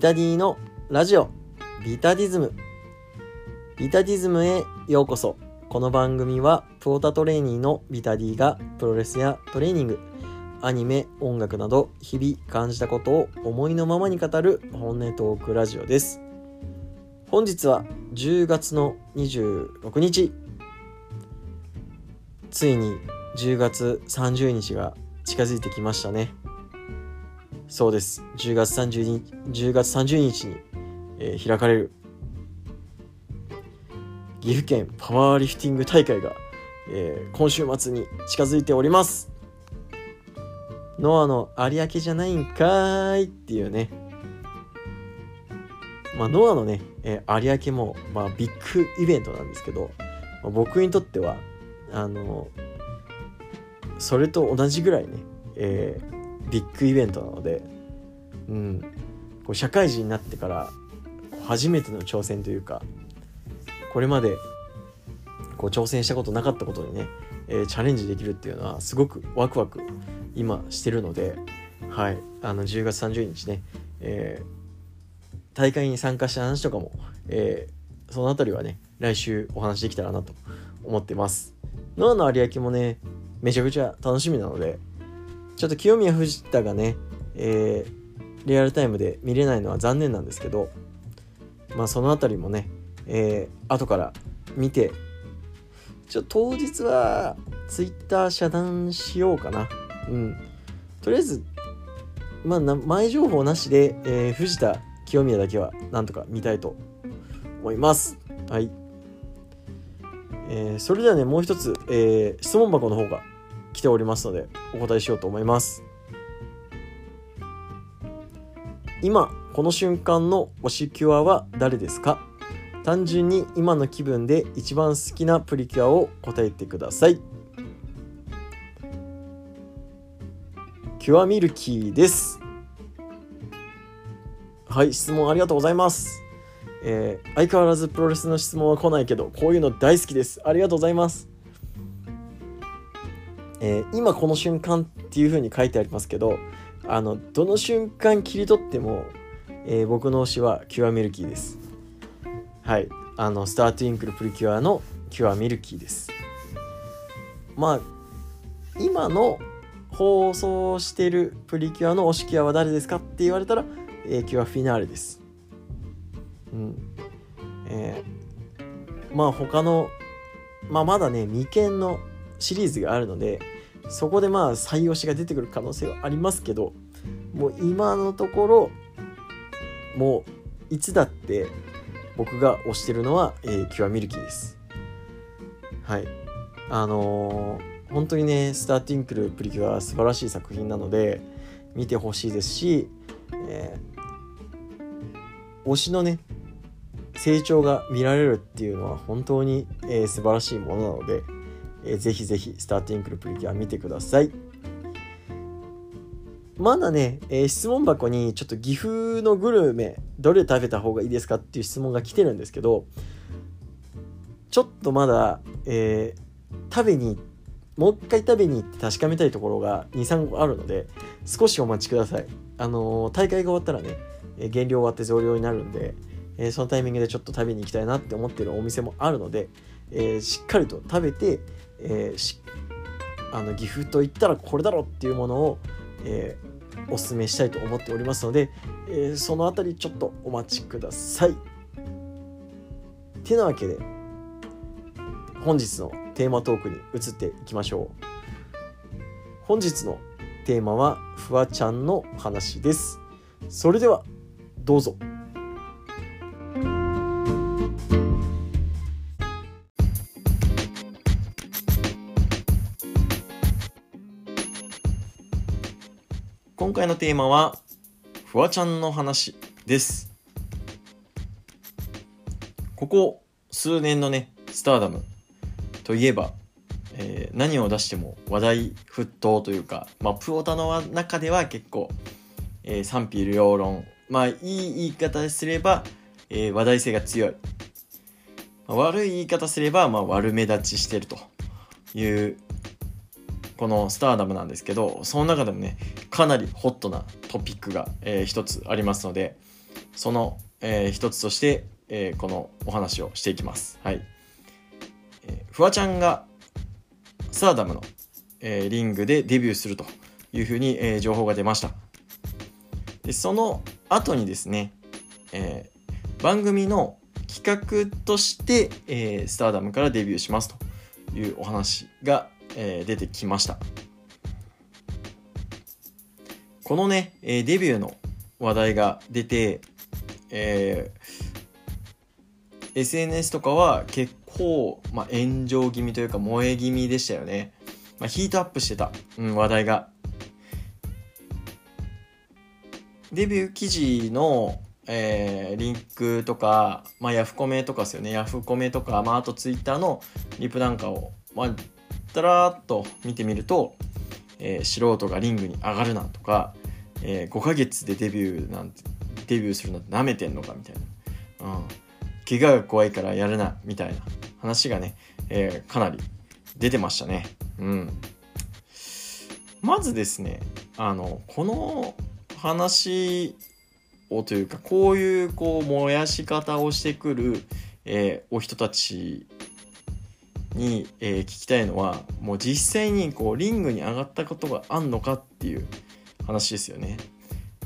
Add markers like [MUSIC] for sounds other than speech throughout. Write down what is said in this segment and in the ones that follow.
ビタディのラジオビタディズム。ビタディズムへようこそ。この番組はプオタトレーニーのビタディがプロレスやトレーニングアニメ音楽など日々感じたことを思いのままに語る本音トークラジオです。本日は10月の26日。ついに10月30日が近づいてきましたね。そうです。10月30日 ,10 月30日に、えー、開かれる。岐阜県パワーリフティング大会が、えー、今週末に近づいております。ノアの有明じゃないんかいっていうね。まあ、ノアのね、えー、有明も、まあ、ビッグイベントなんですけど、まあ、僕にとってはあのそれと同じぐらいね、えー、ビッグイベントなので、うん、こう社会人になってから初めての挑戦というかこれまでこう挑戦したことなかったことにね、えー、チャレンジできるっていうのはすごくワクワク今してるので、はい、あの10月30日ね、えー、大会に参加した話とかも、えー、その辺りはね来週お話できたらなと思ってます。ノアの有明もねめちゃくちゃ楽しみなのでちょっと清宮藤田がね、えー、リアルタイムで見れないのは残念なんですけどまあその辺りもね、えー、後から見てちょっと当日は Twitter 遮断しようかな。うん。とりあえずまあ前情報なしで、えー、藤田清宮だけはなんとか見たいと思います。はい。えー、それではねもう一つ、えー、質問箱の方が来ておりますのでお答えしようと思います。今この瞬間の推しキュアは誰ですか？単純に今の気分で一番好きなプリキュアを答えてください。キュアミルキーです。はい質問ありがとうございます。えー、相変わらずプロレスの質問は来ないけどこういうの大好きです。ありがとうございます。えー、今この瞬間っていう風に書いてありますけどあのどの瞬間切り取っても、えー、僕の推しはキュアミルキーです。はい。あのスタートインクルプリキュアのキュアミルキーです。まあ今の放送してるプリキュアの推しキュアは誰ですかって言われたら、えー、キュアフィナーレです。うん。えー、まあ他の、まあ、まだね未見のシリーズがあるのでそこでまあ採用しが出てくる可能性はありますけどもう今のところもういつだって僕が推してるのは、えー、キュアミルキーです。はいあのー、本当にねスターティンクルプリキュアは素晴らしい作品なので見てほしいですし、えー、推しのね成長が見られるっていうのは本当に、えー、素晴らしいものなので、えー、ぜひぜひスターティンクルプリキュア見てください。まだね、えー、質問箱にちょっと岐阜のグルメどれ食べた方がいいですかっていう質問が来てるんですけどちょっとまだ、えー、食べにもう一回食べに行って確かめたいところが23個あるので少しお待ちくださいあのー、大会が終わったらね減量終わって増量になるんでえ、そのタイミングでちょっと食べに行きたいなって思ってるお店もあるので、えー、しっかりと食べて、えー、あの岐阜といったらこれだろっていうものを、えおすすめしたいと思っておりますので、えその辺りちょっとお待ちください。てなわけで本日のテーマトークに移っていきましょう。本日のテーマはフワちゃんの話です。それではどうぞ。今回のテーマは、フワちゃんの話です。ここ数年のね、スターダムといえば、えー、何を出しても話題沸騰というか、まあ、プオタの中では結構、えー、賛否両論、まあ、いい言い方すれば、えー、話題性が強い。まあ、悪い言い方すれば、まあ、悪目立ちしてるというこのスターダムなんですけどその中でもねかなりホットなトピックが、えー、一つありますので、その、えー、一つとして、えー、このお話をしていきます。はい。えー、フワちゃんがスターダムの、えー、リングでデビューするというふうに、えー、情報が出ました。で、その後にですね、えー、番組の企画として、えー、スターダムからデビューしますというお話が、えー、出てきました。このね、えー、デビューの話題が出て、えー、SNS とかは結構、まあ、炎上気味というか燃え気味でしたよね。まあ、ヒートアップしてた、うん、話題が。デビュー記事の、えー、リンクとか、まあ、ヤフコメとかですよね。ヤフコメとか、まあ、あとツイッターのリプなんかを、まあ、だらーっと見てみると、えー、素人がリングに上がるなとか、えー、5ヶ月でデビューなんてデビューするなんて舐めてんのかみたいな、うん、怪我が怖いからやるなみたいな話がね、えー、かなり出てましたね。うん。まずですね、あの、この話をというか、こういうこう燃やし方をしてくる、えー、お人たちに、えー、聞きたいのは、もう実際にこうリングに上がったことがあんのかっていう話ですよね。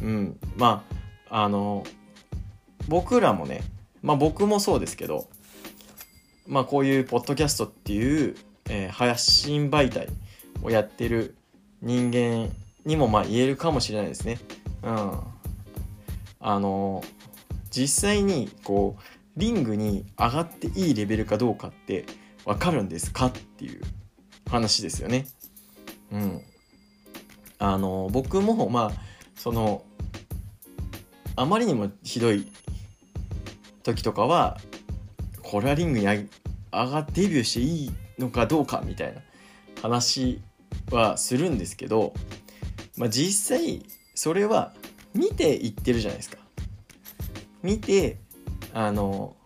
うん。まあ、あの僕らもねまあ僕もそうですけどまあこういうポッドキャストっていう、えー、発信媒体をやってる人間にもまあ言えるかもしれないですね。うん。あの実際にこうリングに上がっていいレベルかどうかって分かるんですか？っていう話ですよね。うん。あの僕もまあそのあまりにもひどい時とかはこれはリングに上がデビューしていいのかどうかみたいな話はするんですけど、まあ、実際それは見ていってるじゃないですか。見てあの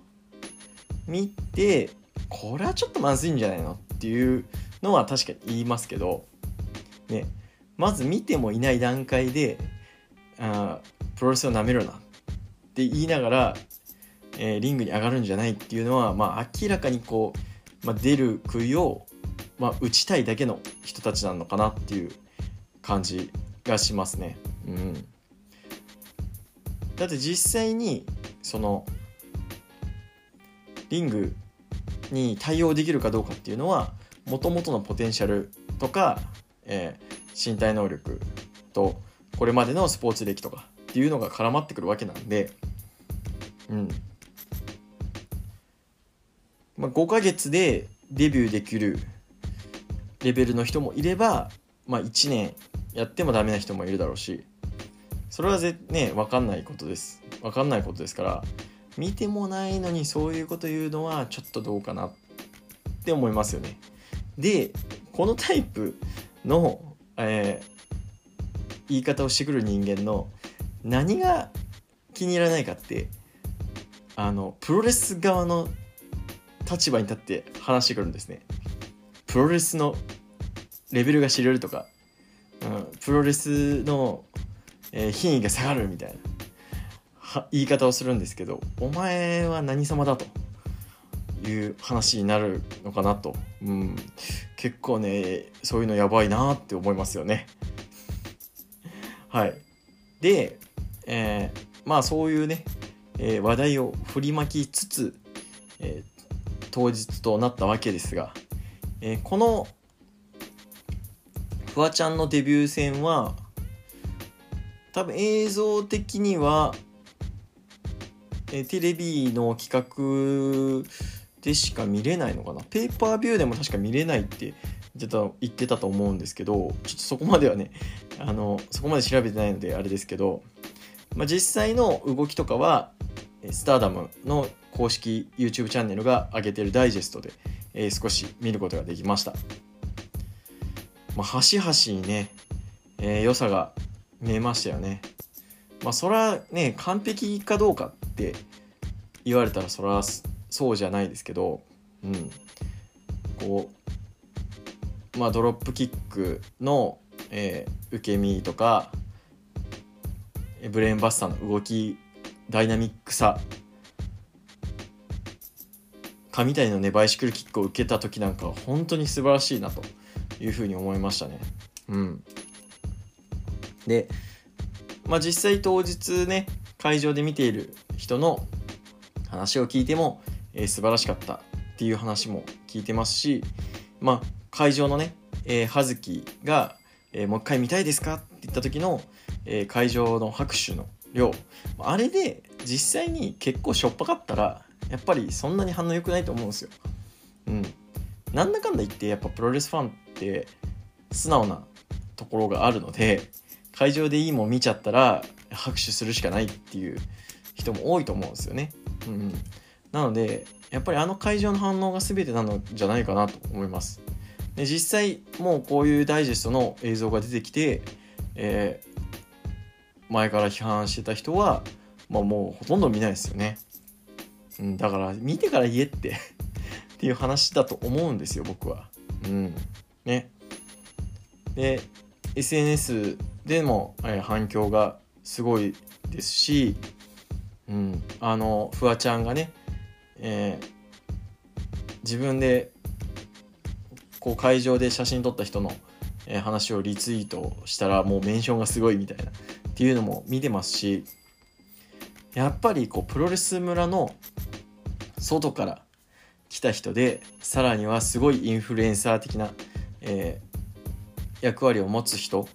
見てこれはちょっとまずいんじゃないのっていうのは確かに言いますけどねまず見てもいない段階であプロレスをなめるなって言いながら、えー、リングに上がるんじゃないっていうのは、まあ、明らかにこう、まあ、出る杭を、まあ、打ちたいだけの人たちなのかなっていう感じがしますね。うん、だって実際にそのリングに対応できるかどうかっていうのはもともとのポテンシャルとか、えー、身体能力とこれまでのスポーツ歴とかっていうのが絡まってくるわけなんで、うん。まあ、5ヶ月でデビューできるレベルの人もいれば、まあ、1年やってもダメな人もいるだろうし、それはぜね、わかんないことです。わかんないことですから、見てもないのにそういうこと言うのはちょっとどうかなって思いますよね。で、このタイプの、えー、言い方をしてくる人間の何が気に入らないかってあのプロレス側の立場に立って話してくるんですねプロレスのレベルが知れるとか、うん、プロレスの、えー、品位が下がるみたいな言い方をするんですけどお前は何様だという話になるのかなと、うん、結構ねそういうのやばいなって思いますよね。はい。でえー、まあそういうね、えー、話題を振りまきつつ、えー、当日となったわけですが、えー、このフワちゃんのデビュー戦は多分映像的には、え、テレビの企画でしか見れないのかな？ペーパービューでも確か見れないって言ってた言ってたと思うんですけどちょっとそこまではね [LAUGHS] あのそこまで調べてないのであれですけどまあ、実際の動きとかはスターダムの公式 YouTube チャンネルが上げてるダイジェストで、えー、少し見ることができました。まあ、端々にね、えー、良さが見えましたよね。まあそれはね、完璧かどうかって言われたらそれはそうじゃないですけど、うん。こう、まあドロップキックの、えー、受け身とか、ブレーンバスターの動きダイナミックさ神谷のねバイシクルキックを受けた時なんかは本当に素晴らしいなというふうに思いましたね。うん、で、まあ、実際当日ね会場で見ている人の話を聞いても、えー、素晴らしかったっていう話も聞いてますし、まあ、会場のね、えー、葉月が、えー、もう一回見たいですかって言った時の、えー、会場の拍手の量あれで実際に結構しょっぱかったらやっぱりそんなに反応良くないと思うんですよ。うん。なんだかんだ言ってやっぱプロレスファンって素直なところがあるので会場でいいもん見ちゃったら拍手するしかないっていう人も多いと思うんですよね。うん、なのでやっぱりあの会場の反応が全てなのじゃないかなと思います。で実際もうこういうダイジェストの映像が出てきて、えー、前から批判してた人は、まあ、もうほとんど見ないですよね。うん、だから見てから言えって [LAUGHS] っていう話だと思うんですよ僕は。うん、ね。で SNS でも、えー、反響がすごいですし、うん、あのフワちゃんがね、えー、自分でこう会場で写真撮った人の、えー、話をリツイートしたらもうメンションがすごいみたいなっていうのも見てますしやっぱりこうプロレス村の外から来た人でさらにはすごいインフルエンサー的な、えー、役割を持つ人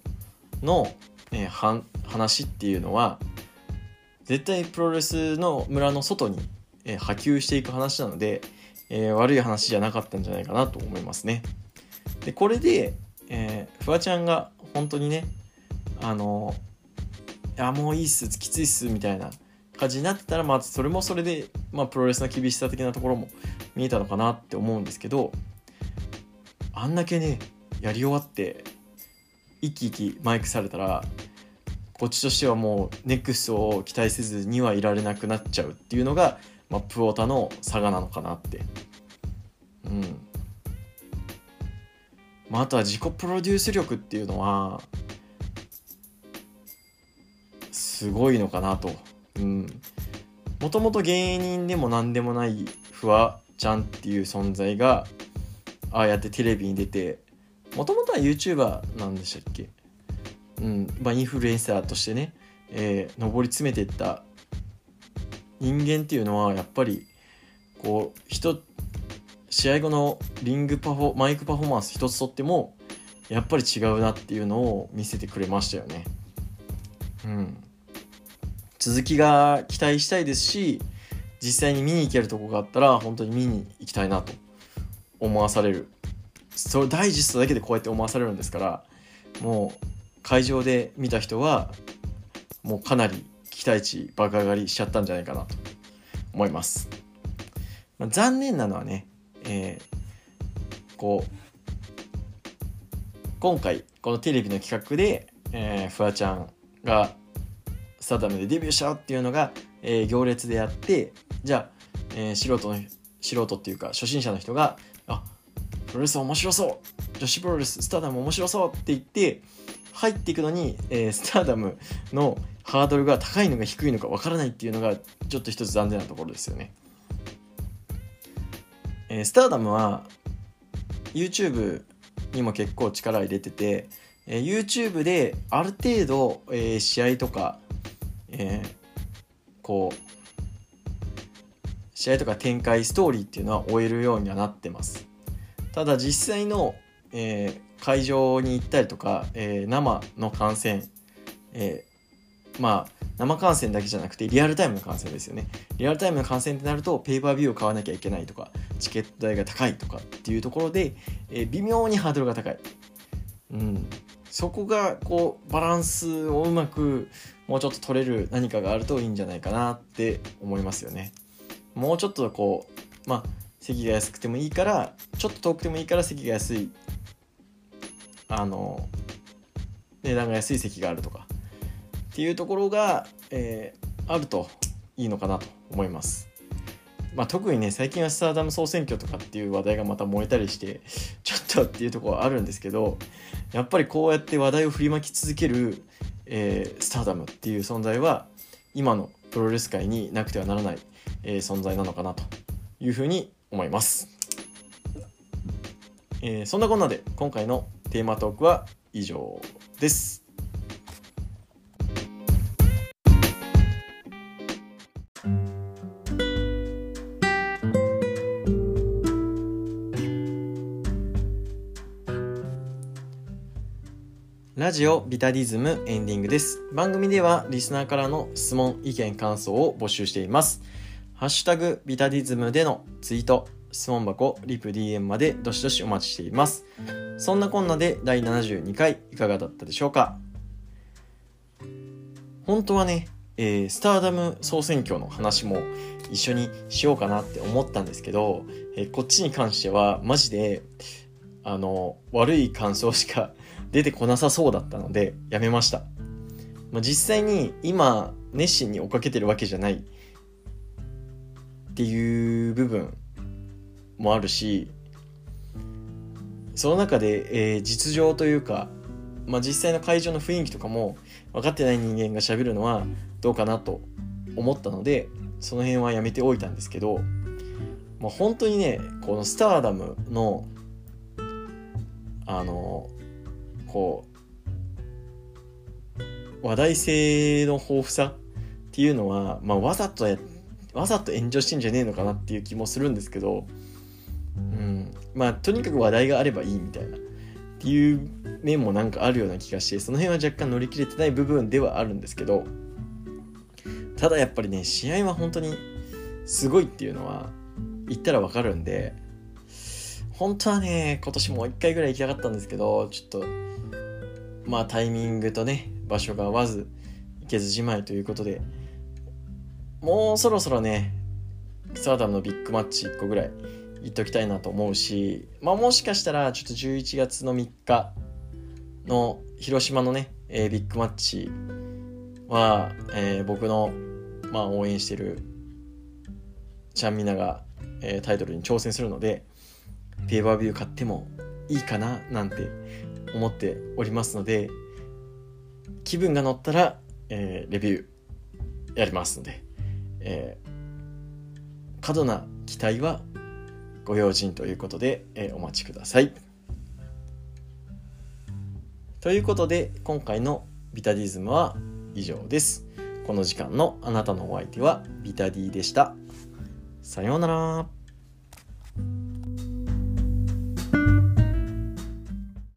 の、えー、話っていうのは絶対プロレスの村の外に、えー、波及していく話なので、えー、悪い話じゃなかったんじゃないかなと思いますね。でこれで、えー、フワちゃんが本当にねあのいやもういいっすきついっすみたいな感じになってたらまあそれもそれで、まあ、プロレスの厳しさ的なところも見えたのかなって思うんですけどあんだけねやり終わって一気一気マイクされたらこっちとしてはもうネクストを期待せずにはいられなくなっちゃうっていうのが、まあ、プオタの差がなのかなって。うん。まあ、あとは自己プロデュース力っていうのはすごいのかなと。うん。もともと芸人でも何でもないフワちゃんっていう存在がああやってテレビに出てもともとは YouTuber なんでしたっけ？うんまあインフルエンサーとしてね、えー、上り詰めていった人間っていうのはやっぱりこう人試合後のリングパフォマイクパフォーマンス一つとってもやっぱり違うなっていうのを見せてくれましたよね。うん、続きが期待したいですし実際に見に行けるとこがあったら本当に見に行きたいなと思わされるそれダイジェストだけでこうやって思わされるんですからもう会場で見た人はもうかなり期待値爆上がりしちゃったんじゃないかなと思います、まあ、残念なのはね、えー、こう今回このテレビの企画で、えー、フワちゃんがスタダムでデビューしたっていうのが、えー、行列でやってじゃあ、えー、素人の素人っていうか初心者の人があプロレス面白そう女子プロレススタダム面白そうって言って入っていくのに、えー、スターダムのハードルが高いのか低いのかわからないっていうのがちょっと一つ残念なところですよね。えー、スターダムは YouTube にも結構力入れてて、えー、YouTube である程度、えー、試合とかえー、こう試合とか展開ストーリーっていうのは終えるようにはなってますただ実際の、えー、会場に行ったりとか、えー、生の観戦、えー、まあ生観戦だけじゃなくてリアルタイムの観戦ですよね。リアルタイムの観戦ってなるとペーパービューを買わなきゃいけないとかチケット代が高いとかっていうところで、えー、微妙にハードルが高い、うん、そこがこうバランスをうまくもうちょっと取れる何かがあるといいんじゃないかなって思いますよね。もうちょっとこうまあ席が安くてもいいからちょっと遠くてもいいから席が安い。あの値段が安い席があるとかっていうところが、えー、あるといいのかなと思います。まあ、特にね最近はスターダム総選挙とかっていう話題がまた燃えたりしてちょっとっていうところはあるんですけどやっぱりこうやって話題を振りまき続ける、えー、スターダムっていう存在は今のプロレス界になくてはならない、えー、存在なのかなというふうに思います、えー、そんなこんなで今回のテーマトークは以上ですラジオビタディズムエンディングです。番組ではリスナーからの質問、意見、感想を募集しています。ハッシュタグビタディズムでのツイート、質問箱、リプ DM までどしどしお待ちしています。そんなこんなで第72回いかがだったでしょうか？本当はね、えー、スターダム総選挙の話も一緒にしようかなって思ったんですけど、えー、こっちに関してはマジであの悪い感想しか [LAUGHS] 出てこなさそうだったのでやめました、まあ、実際に今熱心に追っかけてるわけじゃないっていう部分もあるしその中で、えー、実情というか、まあ、実際の会場の雰囲気とかも分かってない人間がしゃべるのはどうかなと思ったのでその辺はやめておいたんですけど、まあ、本当にねこのスターダムのあのこう話題性の豊富さっていうのは、まあ、わざとやわざと炎上してんじゃねえのかなっていう気もするんですけど、うん、まあとにかく話題があればいいみたいな。っていう面もなんかあるような気がしてその辺は若干乗り切れてない部分ではあるんですけどただやっぱりね試合は本当にすごいっていうのは言ったらわかるんで本当はね今年もう一回ぐらい行きたかったんですけどちょっとまあタイミングとね場所が合わず行けずじまいということでもうそろそろねスターダムのビッグマッチ1個ぐらい行っときたいなと思うしまあもしかしたらちょっと11月の3日の広島のね、えー、ビッグマッチは、えー、僕の、まあ、応援してるちゃんみなが、えー、タイトルに挑戦するのでペーパービュー買ってもいいかななんて思っておりますので気分が乗ったら、えー、レビューやりますので、えー、過度な期待はご用心ということで、え、お待ちください。ということで今回のビタディズムは以上です。この時間のあなたのお相手はビタディでした。さようなら。